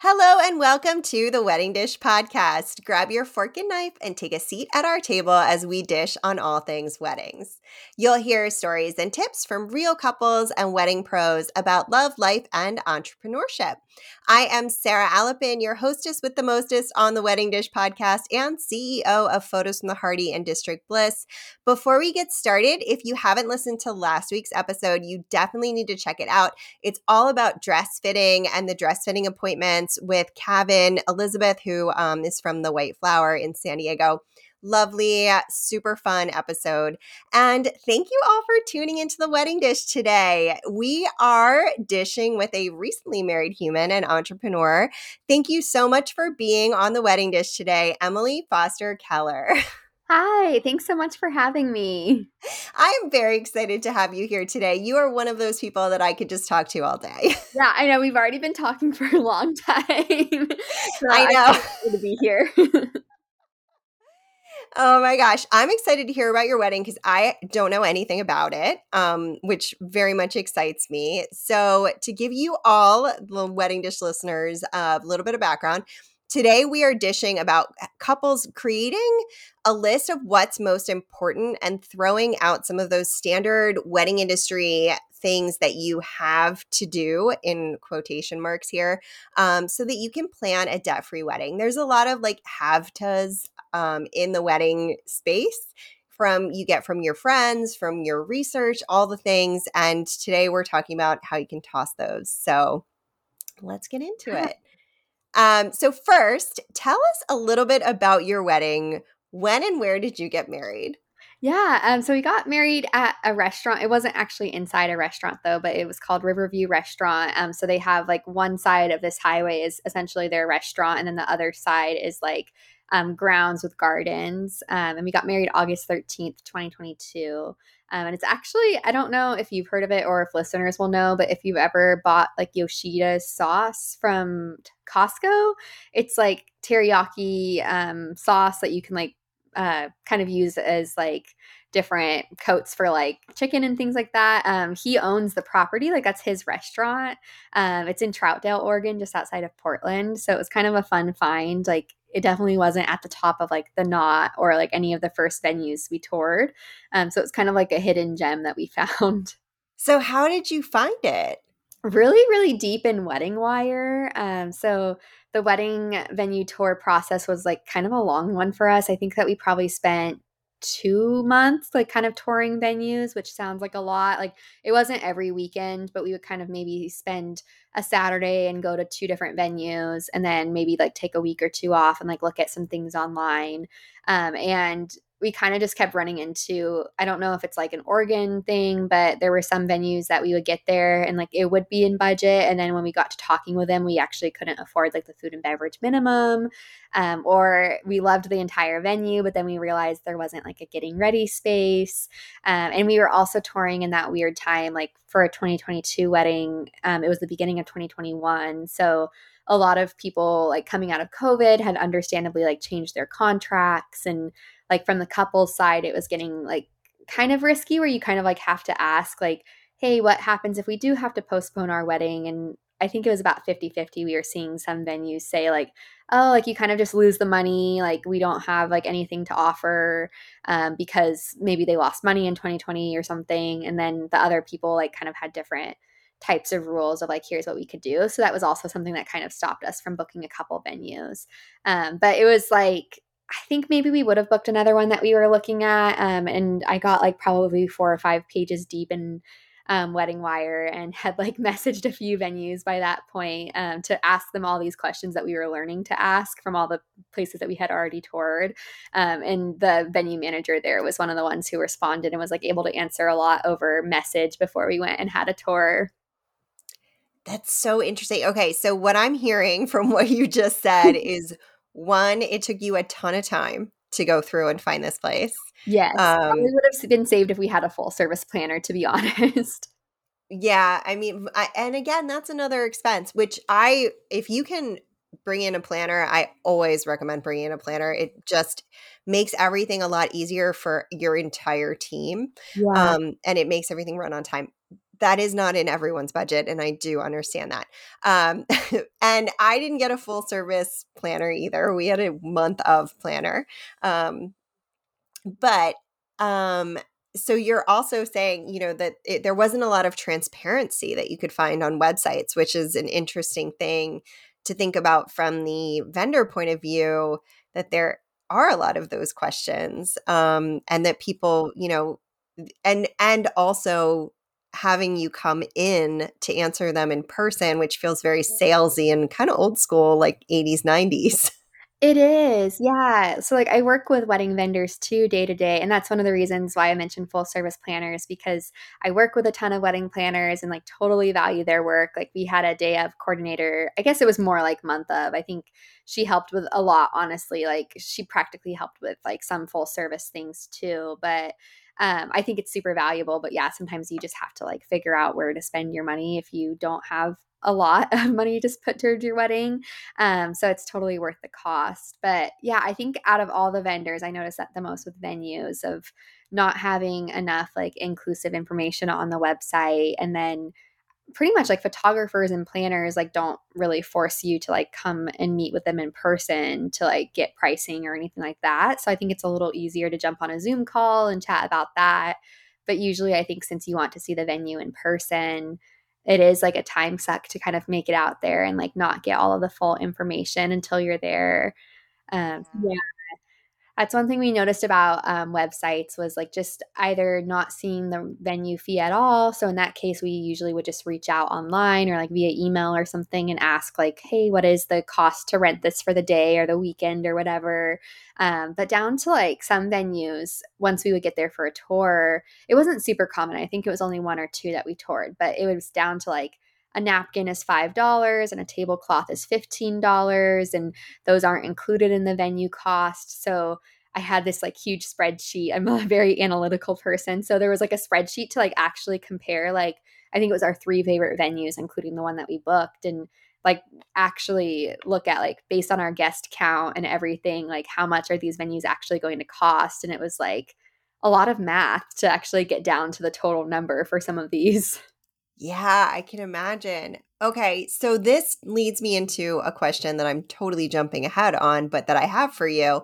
Hello and welcome to the Wedding Dish Podcast. Grab your fork and knife and take a seat at our table as we dish on all things weddings. You'll hear stories and tips from real couples and wedding pros about love, life, and entrepreneurship. I am Sarah Alapin, your hostess with the mostest on the Wedding Dish Podcast and CEO of Photos from the Harty and District Bliss. Before we get started, if you haven't listened to last week's episode, you definitely need to check it out. It's all about dress fitting and the dress fitting appointments with Kavin Elizabeth, who um, is from the White Flower in San Diego lovely, super fun episode. And thank you all for tuning into the wedding dish today. We are dishing with a recently married human and entrepreneur. Thank you so much for being on the wedding dish today, Emily Foster Keller. Hi, thanks so much for having me. I am very excited to have you here today. You are one of those people that I could just talk to all day. Yeah, I know. We've already been talking for a long time. so I know. to be here. Oh my gosh. I'm excited to hear about your wedding because I don't know anything about it, um, which very much excites me. So, to give you all the wedding dish listeners a little bit of background, Today, we are dishing about couples creating a list of what's most important and throwing out some of those standard wedding industry things that you have to do in quotation marks here um, so that you can plan a debt free wedding. There's a lot of like have tos um, in the wedding space from you get from your friends, from your research, all the things. And today we're talking about how you can toss those. So let's get into it. Um, so, first, tell us a little bit about your wedding. When and where did you get married? Yeah, um, so we got married at a restaurant. It wasn't actually inside a restaurant though, but it was called Riverview Restaurant. Um, so they have like one side of this highway is essentially their restaurant, and then the other side is like um, grounds with gardens. Um, and we got married August 13th, 2022. Um, and it's actually, I don't know if you've heard of it or if listeners will know, but if you've ever bought like Yoshida sauce from Costco, it's like teriyaki um, sauce that you can like uh, kind of use as like different coats for like chicken and things like that. Um, he owns the property, like that's his restaurant. Um, it's in Troutdale, Oregon, just outside of Portland. So it was kind of a fun find. Like it definitely wasn't at the top of like the knot or like any of the first venues we toured. Um, so it's kind of like a hidden gem that we found. So how did you find it? Really, really deep in Wedding Wire. Um, so the wedding venue tour process was like kind of a long one for us. I think that we probably spent two months like kind of touring venues which sounds like a lot like it wasn't every weekend but we would kind of maybe spend a saturday and go to two different venues and then maybe like take a week or two off and like look at some things online um, and we kind of just kept running into I don't know if it's like an Oregon thing, but there were some venues that we would get there and like it would be in budget. And then when we got to talking with them, we actually couldn't afford like the food and beverage minimum. Um, or we loved the entire venue, but then we realized there wasn't like a getting ready space. Um, and we were also touring in that weird time, like for a 2022 wedding. Um, it was the beginning of 2021. So a lot of people like coming out of COVID had understandably like changed their contracts and like from the couple's side it was getting like kind of risky where you kind of like have to ask like hey what happens if we do have to postpone our wedding? And i think it was about 50-50 we were seeing some venues say like oh like you kind of just lose the money like we don't have like anything to offer um, because maybe they lost money in 2020 or something. And then the other people like kind of had different types of rules of like here's what we could do so that was also something that kind of stopped us from booking a couple venues um, but it was like I think maybe we would have booked another one that we were looking at. Um, and I got like probably four or five pages deep in um, Wedding Wire and had like messaged a few venues by that point um, to ask them all these questions that we were learning to ask from all the places that we had already toured. Um, and the venue manager there was one of the ones who responded and was like able to answer a lot over message before we went and had a tour. That's so interesting. Okay, so what I'm hearing from what you just said is one, it took you a ton of time to go through and find this place. Yes. Um, we would have been saved if we had a full service planner, to be honest. Yeah. I mean, I, and again, that's another expense, which I, if you can bring in a planner, I always recommend bringing in a planner. It just makes everything a lot easier for your entire team. Yeah. Um, and it makes everything run on time. That is not in everyone's budget and i do understand that um, and i didn't get a full service planner either we had a month of planner um, but um, so you're also saying you know that it, there wasn't a lot of transparency that you could find on websites which is an interesting thing to think about from the vendor point of view that there are a lot of those questions um, and that people you know and and also having you come in to answer them in person which feels very salesy and kind of old school like 80s 90s It is, yeah. So, like, I work with wedding vendors too day to day. And that's one of the reasons why I mentioned full service planners because I work with a ton of wedding planners and like totally value their work. Like, we had a day of coordinator, I guess it was more like month of. I think she helped with a lot, honestly. Like, she practically helped with like some full service things too. But um, I think it's super valuable. But yeah, sometimes you just have to like figure out where to spend your money if you don't have a lot of money to put towards your wedding. Um, so it's totally worth the cost. But yeah, I think out of all the vendors, I noticed that the most with venues of not having enough like inclusive information on the website and then pretty much like photographers and planners like don't really force you to like come and meet with them in person to like get pricing or anything like that. So I think it's a little easier to jump on a Zoom call and chat about that. But usually I think since you want to see the venue in person, it is like a time suck to kind of make it out there and like not get all of the full information until you're there. Um, yeah, that's one thing we noticed about um, websites was like just either not seeing the venue fee at all. So in that case we usually would just reach out online or like via email or something and ask like hey what is the cost to rent this for the day or the weekend or whatever? Um, but down to like some venues once we would get there for a tour it wasn't super common. I think it was only one or two that we toured but it was down to like a napkin is $5 and a tablecloth is $15 and those aren't included in the venue cost. So I had this like huge spreadsheet. I'm a very analytical person. So there was like a spreadsheet to like actually compare like I think it was our three favorite venues including the one that we booked and like actually look at like based on our guest count and everything like how much are these venues actually going to cost and it was like a lot of math to actually get down to the total number for some of these. Yeah, I can imagine. Okay, so this leads me into a question that I'm totally jumping ahead on, but that I have for you.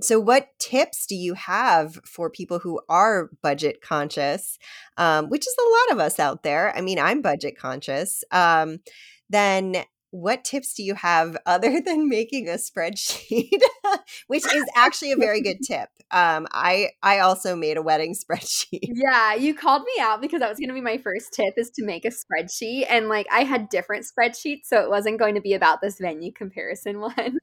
So, what tips do you have for people who are budget conscious, um, which is a lot of us out there? I mean, I'm budget conscious. Um, then what tips do you have other than making a spreadsheet? Which is actually a very good tip. Um, i i also made a wedding spreadsheet. Yeah you called me out because that was going to be my first tip is to make a spreadsheet and like i had different spreadsheets so it wasn't going to be about this venue comparison one.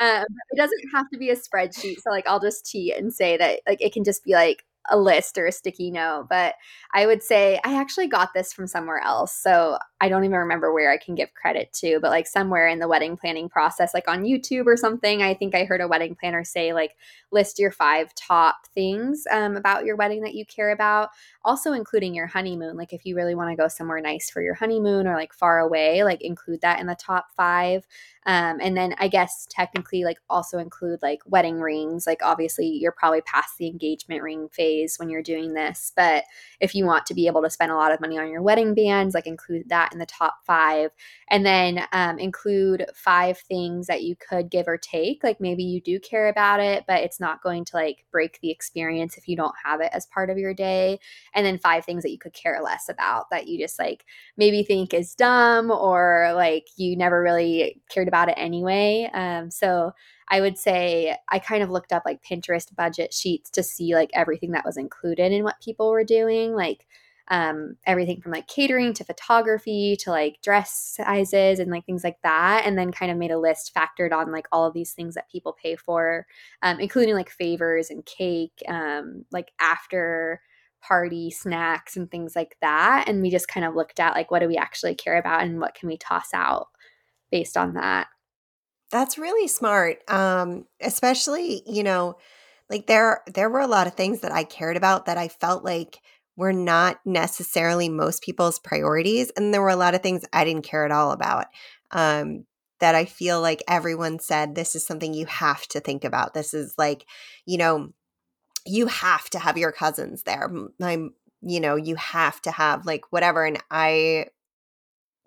Um, it doesn't have to be a spreadsheet so like i'll just cheat and say that like it can just be like a list or a sticky note, but I would say I actually got this from somewhere else. So I don't even remember where I can give credit to, but like somewhere in the wedding planning process, like on YouTube or something, I think I heard a wedding planner say, like, list your five top things um, about your wedding that you care about, also including your honeymoon. Like, if you really want to go somewhere nice for your honeymoon or like far away, like include that in the top five. Um, and then I guess technically, like, also include like wedding rings. Like, obviously, you're probably past the engagement ring phase when you're doing this. But if you want to be able to spend a lot of money on your wedding bands, like, include that in the top five. And then um, include five things that you could give or take. Like, maybe you do care about it, but it's not going to like break the experience if you don't have it as part of your day. And then five things that you could care less about that you just like maybe think is dumb or like you never really cared about it anyway. Um, so I would say I kind of looked up like Pinterest budget sheets to see like everything that was included in what people were doing, like um, everything from like catering to photography to like dress sizes and like things like that. And then kind of made a list factored on like all of these things that people pay for, um, including like favors and cake, um, like after party snacks and things like that. And we just kind of looked at like what do we actually care about and what can we toss out based on that. That's really smart. Um, especially, you know, like there there were a lot of things that I cared about that I felt like were not necessarily most people's priorities and there were a lot of things I didn't care at all about. Um, that I feel like everyone said this is something you have to think about. This is like, you know, you have to have your cousins there. My you know, you have to have like whatever. And I,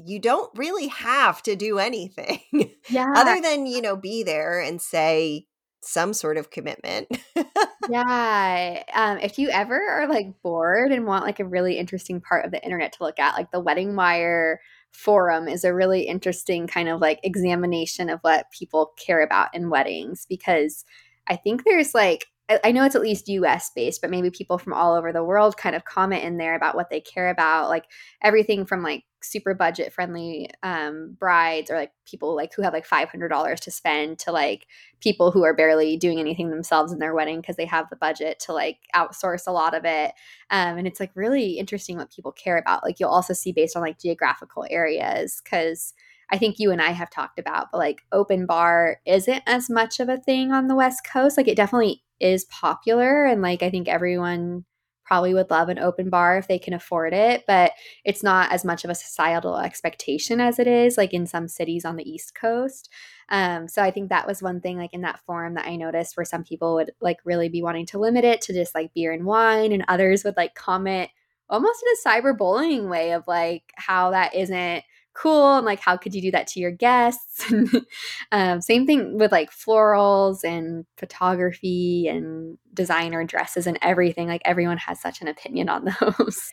you don't really have to do anything Yeah. other than, you know, be there and say some sort of commitment. Yeah. Um, if you ever are like bored and want like a really interesting part of the internet to look at, like the Wedding Wire forum is a really interesting kind of like examination of what people care about in weddings because I think there's like I know it's at least US based, but maybe people from all over the world kind of comment in there about what they care about, like everything from like super budget friendly um, brides or like people like who have like $500 to spend to like people who are barely doing anything themselves in their wedding because they have the budget to like outsource a lot of it. Um, and it's like really interesting what people care about. Like you'll also see based on like geographical areas because I think you and I have talked about, but like open bar isn't as much of a thing on the West Coast. Like it definitely is popular. And like I think everyone probably would love an open bar if they can afford it, but it's not as much of a societal expectation as it is like in some cities on the East Coast. Um, so I think that was one thing like in that forum that I noticed where some people would like really be wanting to limit it to just like beer and wine, and others would like comment almost in a cyberbullying way of like how that isn't cool and like how could you do that to your guests um, same thing with like florals and photography and designer dresses and everything like everyone has such an opinion on those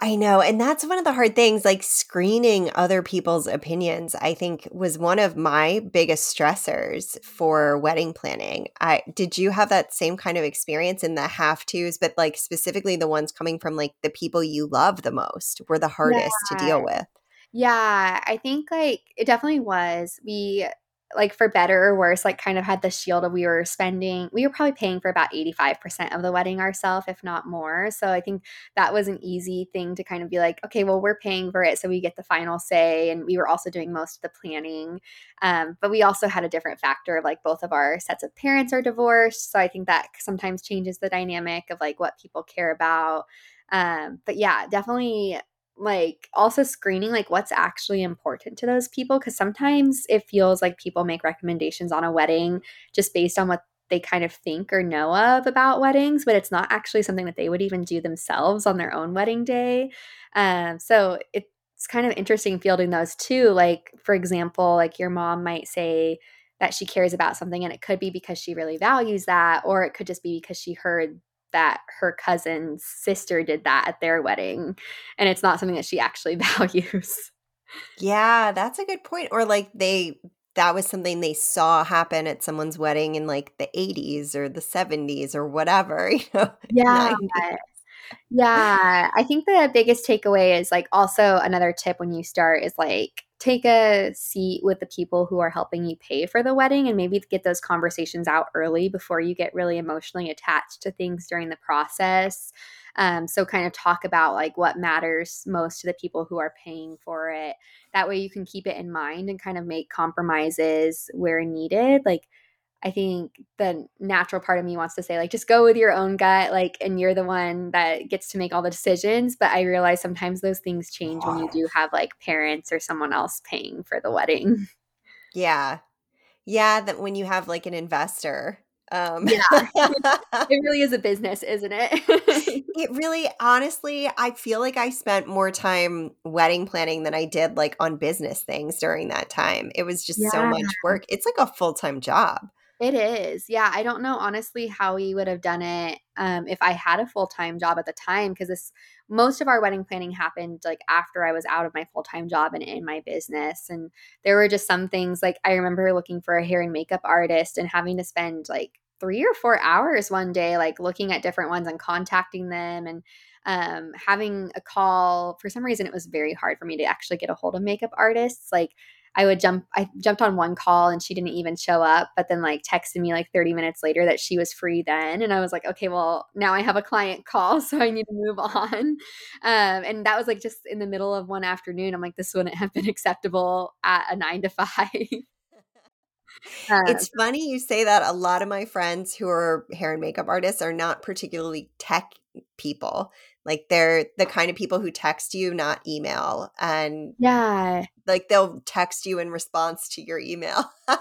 I know. And that's one of the hard things. Like screening other people's opinions, I think was one of my biggest stressors for wedding planning. I did you have that same kind of experience in the have tos, but like specifically the ones coming from like the people you love the most were the hardest yeah. to deal with? Yeah, I think like it definitely was. We like for better or worse, like kind of had the shield of we were spending, we were probably paying for about 85% of the wedding ourselves, if not more. So I think that was an easy thing to kind of be like, okay, well, we're paying for it. So we get the final say. And we were also doing most of the planning. Um, but we also had a different factor of like both of our sets of parents are divorced. So I think that sometimes changes the dynamic of like what people care about. Um, but yeah, definitely like also screening like what's actually important to those people because sometimes it feels like people make recommendations on a wedding just based on what they kind of think or know of about weddings but it's not actually something that they would even do themselves on their own wedding day. Um, so it's kind of interesting fielding those too like for example like your mom might say that she cares about something and it could be because she really values that or it could just be because she heard that her cousin's sister did that at their wedding and it's not something that she actually values. Yeah, that's a good point. Or like they that was something they saw happen at someone's wedding in like the 80s or the 70s or whatever, you know. Yeah. Yeah, I think the biggest takeaway is like also another tip when you start is like take a seat with the people who are helping you pay for the wedding and maybe get those conversations out early before you get really emotionally attached to things during the process. Um, so, kind of talk about like what matters most to the people who are paying for it. That way, you can keep it in mind and kind of make compromises where needed. Like, I think the natural part of me wants to say, like, just go with your own gut, like, and you're the one that gets to make all the decisions. But I realize sometimes those things change when you do have like parents or someone else paying for the wedding. Yeah. Yeah. That when you have like an investor. Um. Yeah. it really is a business, isn't it? it really, honestly, I feel like I spent more time wedding planning than I did like on business things during that time. It was just yeah. so much work. It's like a full time job. It is. Yeah. I don't know honestly how we would have done it um, if I had a full time job at the time because this most of our wedding planning happened like after I was out of my full time job and in my business. And there were just some things like I remember looking for a hair and makeup artist and having to spend like three or four hours one day, like looking at different ones and contacting them and um, having a call. For some reason, it was very hard for me to actually get a hold of makeup artists. Like I would jump, I jumped on one call and she didn't even show up, but then like texted me like 30 minutes later that she was free then. And I was like, okay, well, now I have a client call, so I need to move on. Um, and that was like just in the middle of one afternoon. I'm like, this wouldn't have been acceptable at a nine to five. it's funny you say that. A lot of my friends who are hair and makeup artists are not particularly tech people. Like they're the kind of people who text you, not email. And yeah, like they'll text you in response to your email.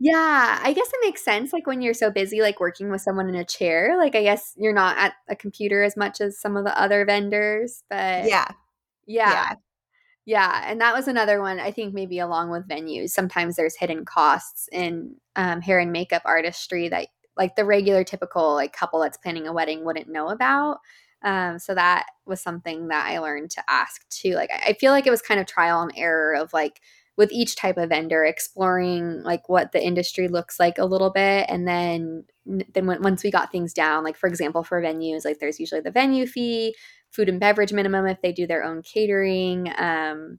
Yeah, I guess it makes sense. Like when you're so busy, like working with someone in a chair, like I guess you're not at a computer as much as some of the other vendors. But Yeah. yeah, Yeah. yeah, and that was another one. I think maybe along with venues, sometimes there's hidden costs in um, hair and makeup artistry that like the regular typical like couple that's planning a wedding wouldn't know about. Um, so that was something that I learned to ask too. Like I feel like it was kind of trial and error of like with each type of vendor exploring like what the industry looks like a little bit and then then when, once we got things down like for example for venues like there's usually the venue fee food and beverage minimum if they do their own catering um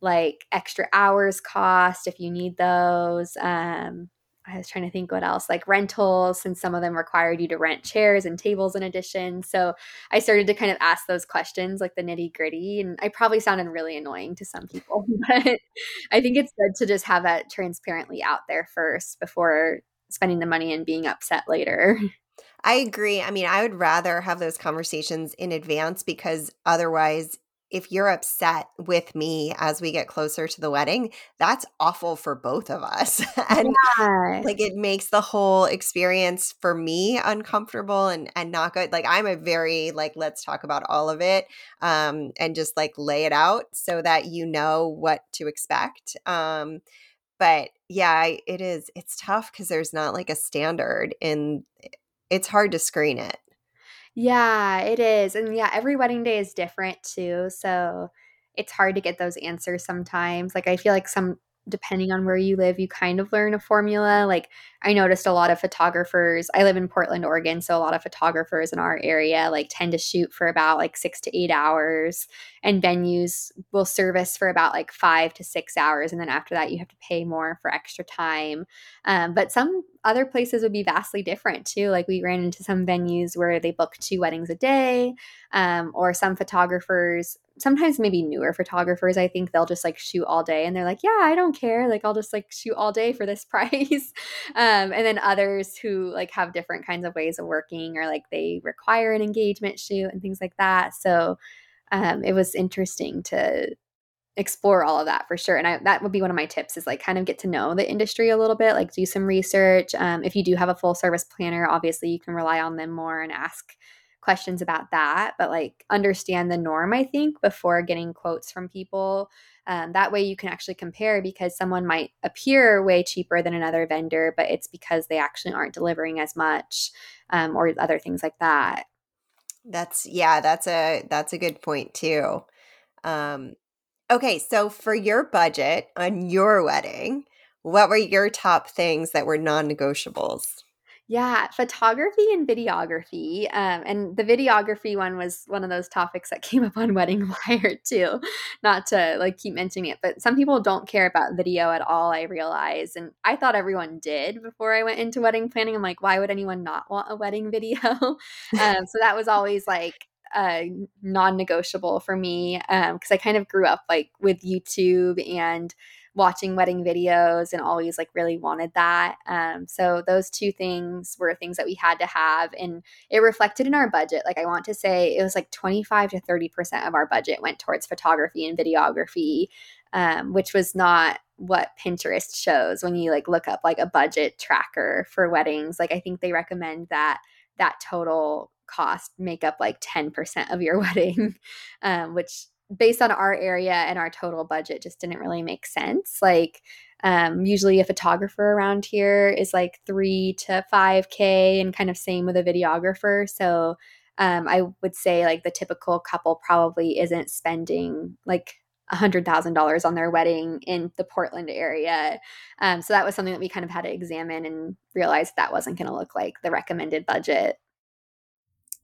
like extra hours cost if you need those um I was trying to think what else, like rentals, since some of them required you to rent chairs and tables in addition. So I started to kind of ask those questions, like the nitty gritty. And I probably sounded really annoying to some people, but I think it's good to just have that transparently out there first before spending the money and being upset later. I agree. I mean, I would rather have those conversations in advance because otherwise, if you're upset with me as we get closer to the wedding, that's awful for both of us. and Yeah. like it makes the whole experience for me uncomfortable and and not good. Like I'm a very like let's talk about all of it um and just like lay it out so that you know what to expect. Um but yeah, I- it is it's tough cuz there's not like a standard and it's hard to screen it. Yeah, it is. And yeah, every wedding day is different too. So it's hard to get those answers sometimes. Like I feel like some depending on where you live, you kind of learn a formula. Like I noticed a lot of photographers, I live in Portland, Oregon, so a lot of photographers in our area like tend to shoot for about like 6 to 8 hours and venues will service for about like 5 to 6 hours and then after that you have to pay more for extra time. Um, but some other places would be vastly different too. Like we ran into some venues where they book two weddings a day, um, or some photographers, sometimes maybe newer photographers, I think they'll just like shoot all day and they're like, yeah, I don't care. Like I'll just like shoot all day for this price. um, and then others who like have different kinds of ways of working or like they require an engagement shoot and things like that. So um, it was interesting to explore all of that for sure and I, that would be one of my tips is like kind of get to know the industry a little bit like do some research um, if you do have a full service planner obviously you can rely on them more and ask questions about that but like understand the norm i think before getting quotes from people um, that way you can actually compare because someone might appear way cheaper than another vendor but it's because they actually aren't delivering as much um, or other things like that That's yeah, that's a that's a good point too. Um okay, so for your budget on your wedding, what were your top things that were non-negotiables? Yeah, photography and videography. Um, and the videography one was one of those topics that came up on Wedding Wire too. Not to like keep mentioning it, but some people don't care about video at all, I realize. And I thought everyone did before I went into wedding planning. I'm like, why would anyone not want a wedding video? um, so that was always like uh, non-negotiable for me because I kind of grew up like with YouTube and watching wedding videos and always like really wanted that. Um, so those two things were things that we had to have, and it reflected in our budget. Like I want to say, it was like twenty five to thirty percent of our budget went towards photography and videography, um, which was not what Pinterest shows when you like look up like a budget tracker for weddings. Like I think they recommend that that total cost make up like 10% of your wedding um, which based on our area and our total budget just didn't really make sense. Like um, usually a photographer around here is like three to five k and kind of same with a videographer. So um, i would say like the typical couple probably isn't spending like a hundred thousand dollars on their wedding in the portland area. Um, so that was something that we kind of had to examine and realize that wasn't going to look like the recommended budget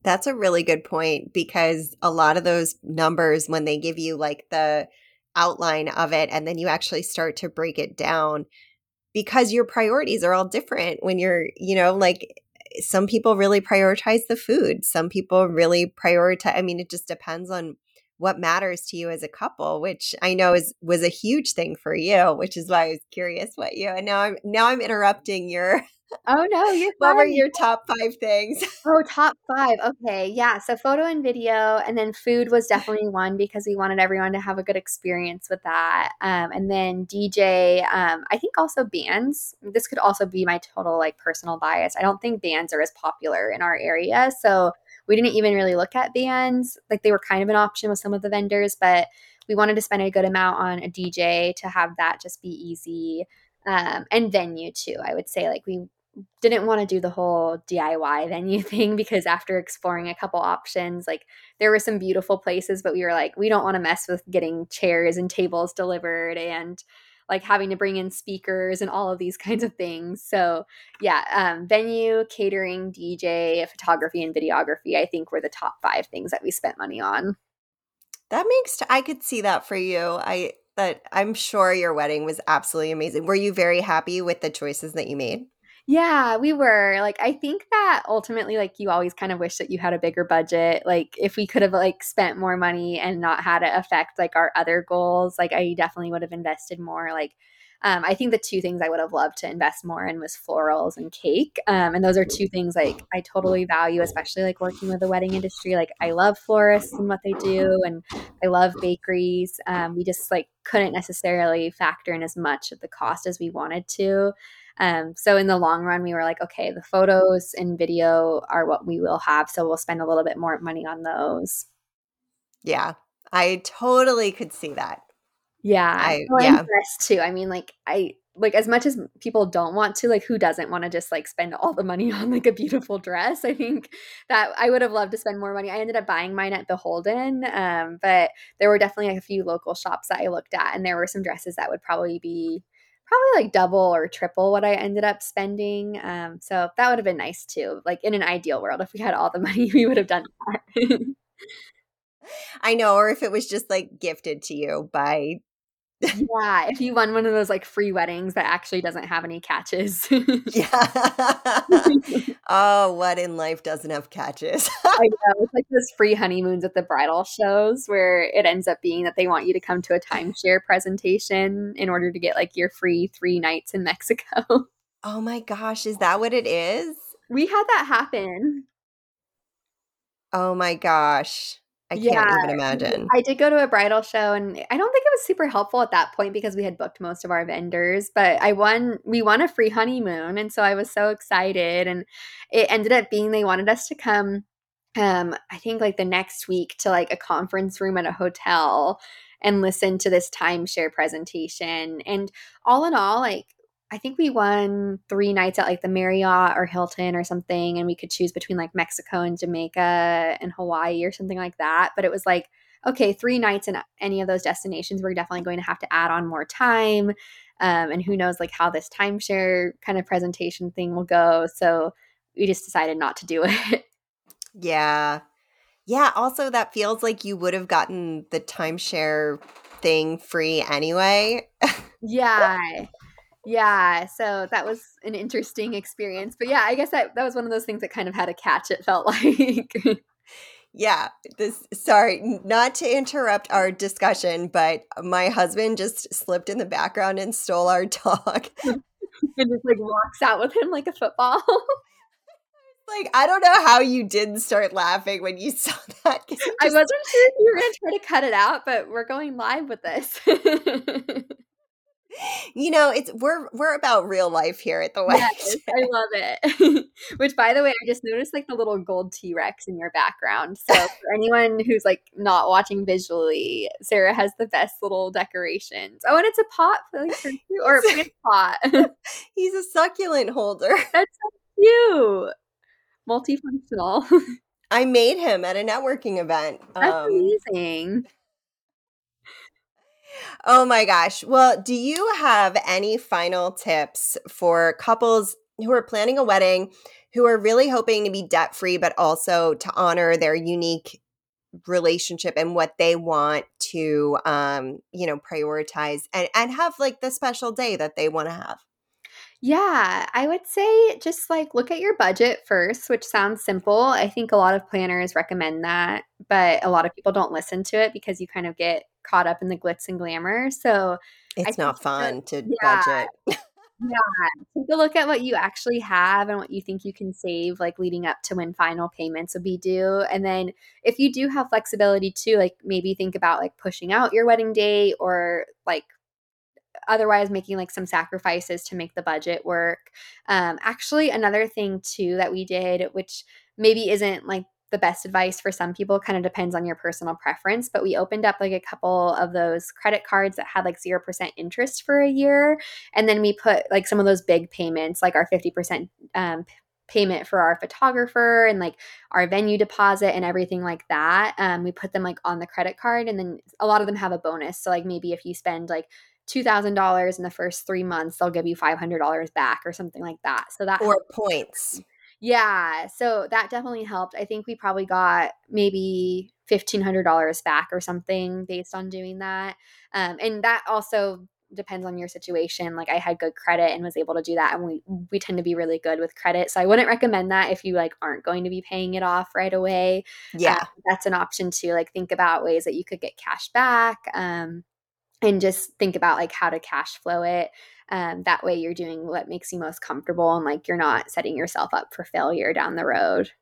That's a really good point because a lot of those numbers, when they give you like the outline of it and then you actually start to break it down, because your priorities are all different when you're, you know, like some people really prioritize the food, some people really prioritize, I mean, it just depends on what matters to you as a couple, which I know is was a huge thing for you, which is why I was curious what you and now I'm now I'm interrupting your Oh no, you're what were your top five things? Oh, top five. Okay. Yeah. So photo and video, and then food was definitely one because we wanted everyone to have a good experience with that. Um, and then DJ, um, I think also bands. This could also be my total like personal bias. I don't think bands are as popular in our area. So we didn't even really look at bands. Like they were kind of an option with some of the vendors, but we wanted to spend a good amount on a DJ to have that just be easy. Um, and venue too. I would say like we didn't want to do the whole DIY venue thing because after exploring a couple options, like there were some beautiful places, but we were like, we don't want to mess with getting chairs and tables delivered and like having to bring in speakers and all of these kinds of things. So, yeah, um, venue, catering, DJ, photography, and videography, I think were the top five things that we spent money on. That makes t- I could see that for you. I that I'm sure your wedding was absolutely amazing. Were you very happy with the choices that you made? Yeah, we were. Like I think that ultimately like you always kind of wish that you had a bigger budget. Like if we could have like spent more money and not had it affect like our other goals, like I definitely would have invested more like um, I think the two things I would have loved to invest more in was florals and cake. Um, and those are two things like I totally value, especially like working with the wedding industry. Like I love florists and what they do, and I love bakeries. Um, we just like couldn't necessarily factor in as much of the cost as we wanted to. Um, so in the long run, we were like, okay, the photos and video are what we will have, so we'll spend a little bit more money on those. Yeah, I totally could see that. Yeah, I well, yeah. too. I mean, like I like as much as people don't want to, like who doesn't want to just like spend all the money on like a beautiful dress? I think that I would have loved to spend more money. I ended up buying mine at Beholden, um, but there were definitely like a few local shops that I looked at, and there were some dresses that would probably be probably like double or triple what I ended up spending. Um, so that would have been nice too. Like in an ideal world, if we had all the money, we would have done that. I know, or if it was just like gifted to you by yeah, if you won one of those like free weddings that actually doesn't have any catches. yeah. oh, what in life doesn't have catches? I know. It's like those free honeymoons at the bridal shows where it ends up being that they want you to come to a timeshare presentation in order to get like your free three nights in Mexico. oh my gosh, is that what it is? We had that happen. Oh my gosh. I can't Yeah, even imagine. I did go to a bridal show and I don't think it was super helpful at that point because we had booked most of our vendors, but I won we won a free honeymoon and so I was so excited and it ended up being they wanted us to come um I think like the next week to like a conference room at a hotel and listen to this timeshare presentation and all in all like I think we won three nights at like the Marriott or Hilton or something, and we could choose between like Mexico and Jamaica and Hawaii or something like that. But it was like, okay, three nights in any of those destinations, we're definitely going to have to add on more time. Um, and who knows like how this timeshare kind of presentation thing will go. So we just decided not to do it. Yeah. Yeah. Also, that feels like you would have gotten the timeshare thing free anyway. yeah. Yeah, so that was an interesting experience. But yeah, I guess that that was one of those things that kind of had a catch it felt like. yeah, this sorry, not to interrupt our discussion, but my husband just slipped in the background and stole our dog. and just like walks out with him like a football. like I don't know how you didn't start laughing when you saw that. Just... I wasn't sure if you were going to try to cut it out, but we're going live with this you know it's we're we're about real life here at the West. Yes, I love it. Which, by the way, I just noticed like the little gold T Rex in your background. So for anyone who's like not watching visually, Sarah has the best little decorations. Oh, and it's a pot like, or a pot. He's a succulent holder. That's so cute. Multifunctional. I made him at a networking event. That's um, amazing. Oh my gosh. Well, do you have any final tips for couples who are planning a wedding, who are really hoping to be debt free, but also to honor their unique relationship and what they want to, um, you know, prioritize and, and have like the special day that they want to have? Yeah, I would say just like look at your budget first, which sounds simple. I think a lot of planners recommend that, but a lot of people don't listen to it because you kind of get caught up in the glitz and glamour. So it's not fun to yeah, budget. yeah, take a look at what you actually have and what you think you can save, like leading up to when final payments will be due. And then if you do have flexibility too, like maybe think about like pushing out your wedding date or like otherwise making like some sacrifices to make the budget work. Um, actually, another thing too that we did, which maybe isn't like the best advice for some people kind of depends on your personal preference but we opened up like a couple of those credit cards that had like 0% interest for a year and then we put like some of those big payments like our 50% um, payment for our photographer and like our venue deposit and everything like that um, we put them like on the credit card and then a lot of them have a bonus so like maybe if you spend like $2000 in the first three months they'll give you $500 back or something like that so that or points yeah so that definitely helped. I think we probably got maybe $1500 back or something based on doing that um, and that also depends on your situation like i had good credit and was able to do that and we we tend to be really good with credit so i wouldn't recommend that if you like aren't going to be paying it off right away yeah. um, that's an option too like think about ways that you could get cash back um, and just think about like how to cash flow it um, that way you're doing what makes you most comfortable and like you're not setting yourself up for failure down the road.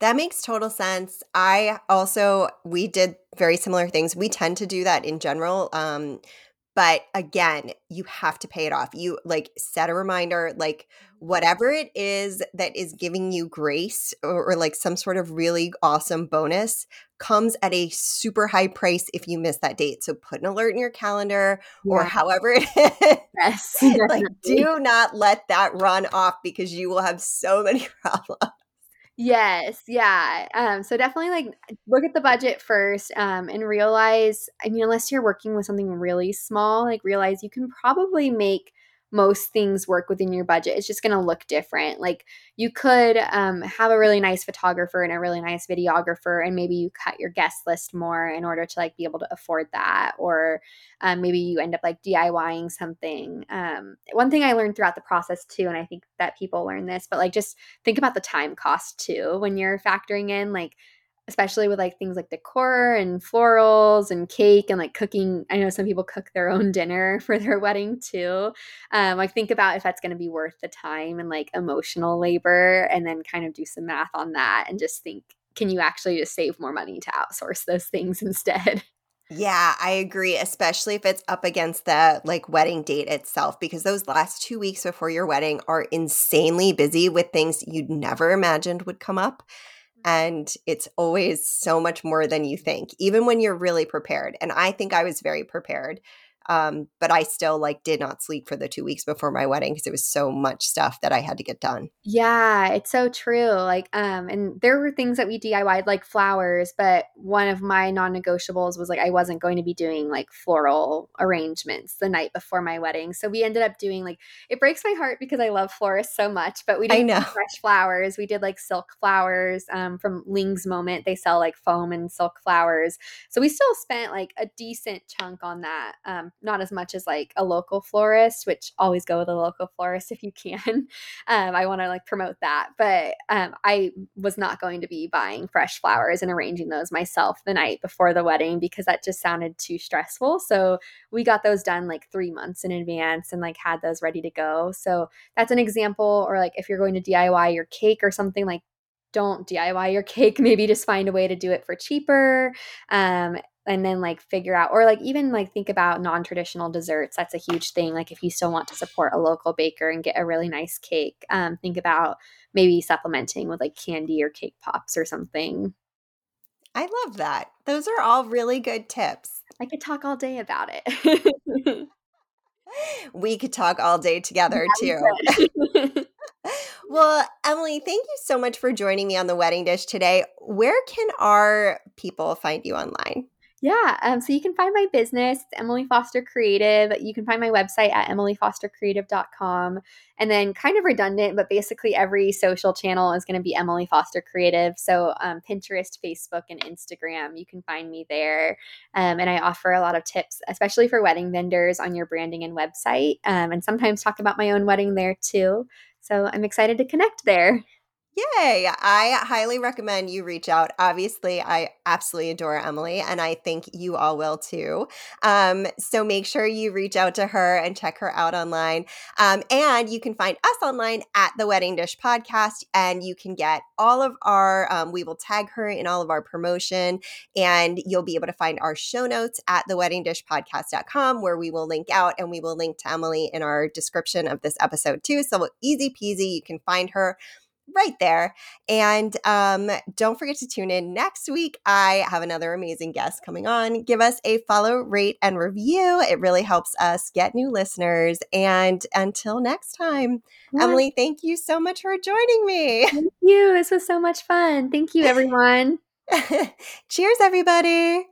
That makes total sense. I also we did very similar things. We tend to do that in general um, but again you have to pay it off. You like set a reminder like mm-hmm. whatever it is that is giving you grace or, or, like some sort of really awesome bonus comes at a super high price if you miss that date. So put an alert in your calendar yeah. or however it is. Yes, like do not let that run off because you will have so many problems Yes, yeah. Um, so definitely like look at the budget first um, and realize, I mean, unless you're working with something really small, like realize you can probably make most things work within your budget. It's just going to look different. Like you could um, have a really nice photographer and a really nice videographer, and maybe you cut your guest list more in order to like be able to afford that, or um, maybe you end up like DIYing something. Um, one thing I learned throughout the process too, and I think that people learn this, but like just think about the time cost too when you're factoring in like especially with like things like decor and florals and cake and like cooking. I know some people cook their own dinner for their wedding too. Um, like think about if that's going to be worth the time and like emotional labor, and then kind of do some math on that and just think, can you actually just save more money to outsource those things instead? Yeah, I agree, especially if it's up against the like wedding date itself, because those last two weeks before your wedding are insanely busy with things you'd never imagined would come up and it's always so much more than you think even when you're really prepared and i think i was very prepared um, but I still like did not sleep for the two weeks before my wedding because it was so much stuff that I had to get done. Yeah, it's so true. Like, um, and there were things that we DIYed like flowers, but one of my non-negotiables was like I wasn't going to be doing like floral arrangements the night before my wedding. So we ended up doing like it breaks my heart because I love florists so much, but we did fresh flowers. We did like silk flowers um, from Ling's Moment. They sell like foam and silk flowers. So we still spent like a decent chunk on that. Um, not as much as like a local florist, which always go with a local florist if you can. Um, I want to like promote that, but um, I was not going to be buying fresh flowers and arranging those myself the night before the wedding because that just sounded too stressful. So we got those done like three months in advance and like had those ready to go. So that's an example. Or like if you're going to DIY your cake or something like don't DIY your cake. Maybe just find a way to do it for cheaper. Um, and then like figure out or like even like think about non-traditional desserts that's a huge thing like if you still want to support a local baker and get a really nice cake um, think about maybe supplementing with like candy or cake pops or something. I love that those are all really good tips. I could talk all day about it. We could talk all day together too. well emily thank you so much for joining me on the wedding dish today. Where can our people find you online Yeah. Um, so you can find my business, Emily Foster Creative. You can find my website at emilyfostercreative.com. And then, kind of redundant, but basically every social channel is going to be Emily Foster Creative. So um, Pinterest, Facebook, and Instagram, you can find me there. Um, and I offer a lot of tips, especially for wedding vendors on your branding and website. Um, and sometimes talk about my own wedding there too. So I'm excited to connect there. Yay! I highly recommend you reach out. Obviously, I absolutely adore Emily, and I think you all will too. Um, so make sure you reach out to her and check her out online. Um, and you can find us online at the Wedding Dish Podcast, and you can get all of our, um, we will tag her in all of our promotion, and you'll be able to find our show notes at theweddingdishpodcast.com, where we will link out and we will link to Emily in our description of this episode too. So easy peasy, you can find her right there. And um, don't forget to tune in next week. I have another amazing guest coming on. Give us a follow, rate, and review. It really helps us get new listeners. And until next time, yeah. Emily, thank you so much for joining me. Thank you. This was so much fun. Thank you, everyone. Cheers, everybody.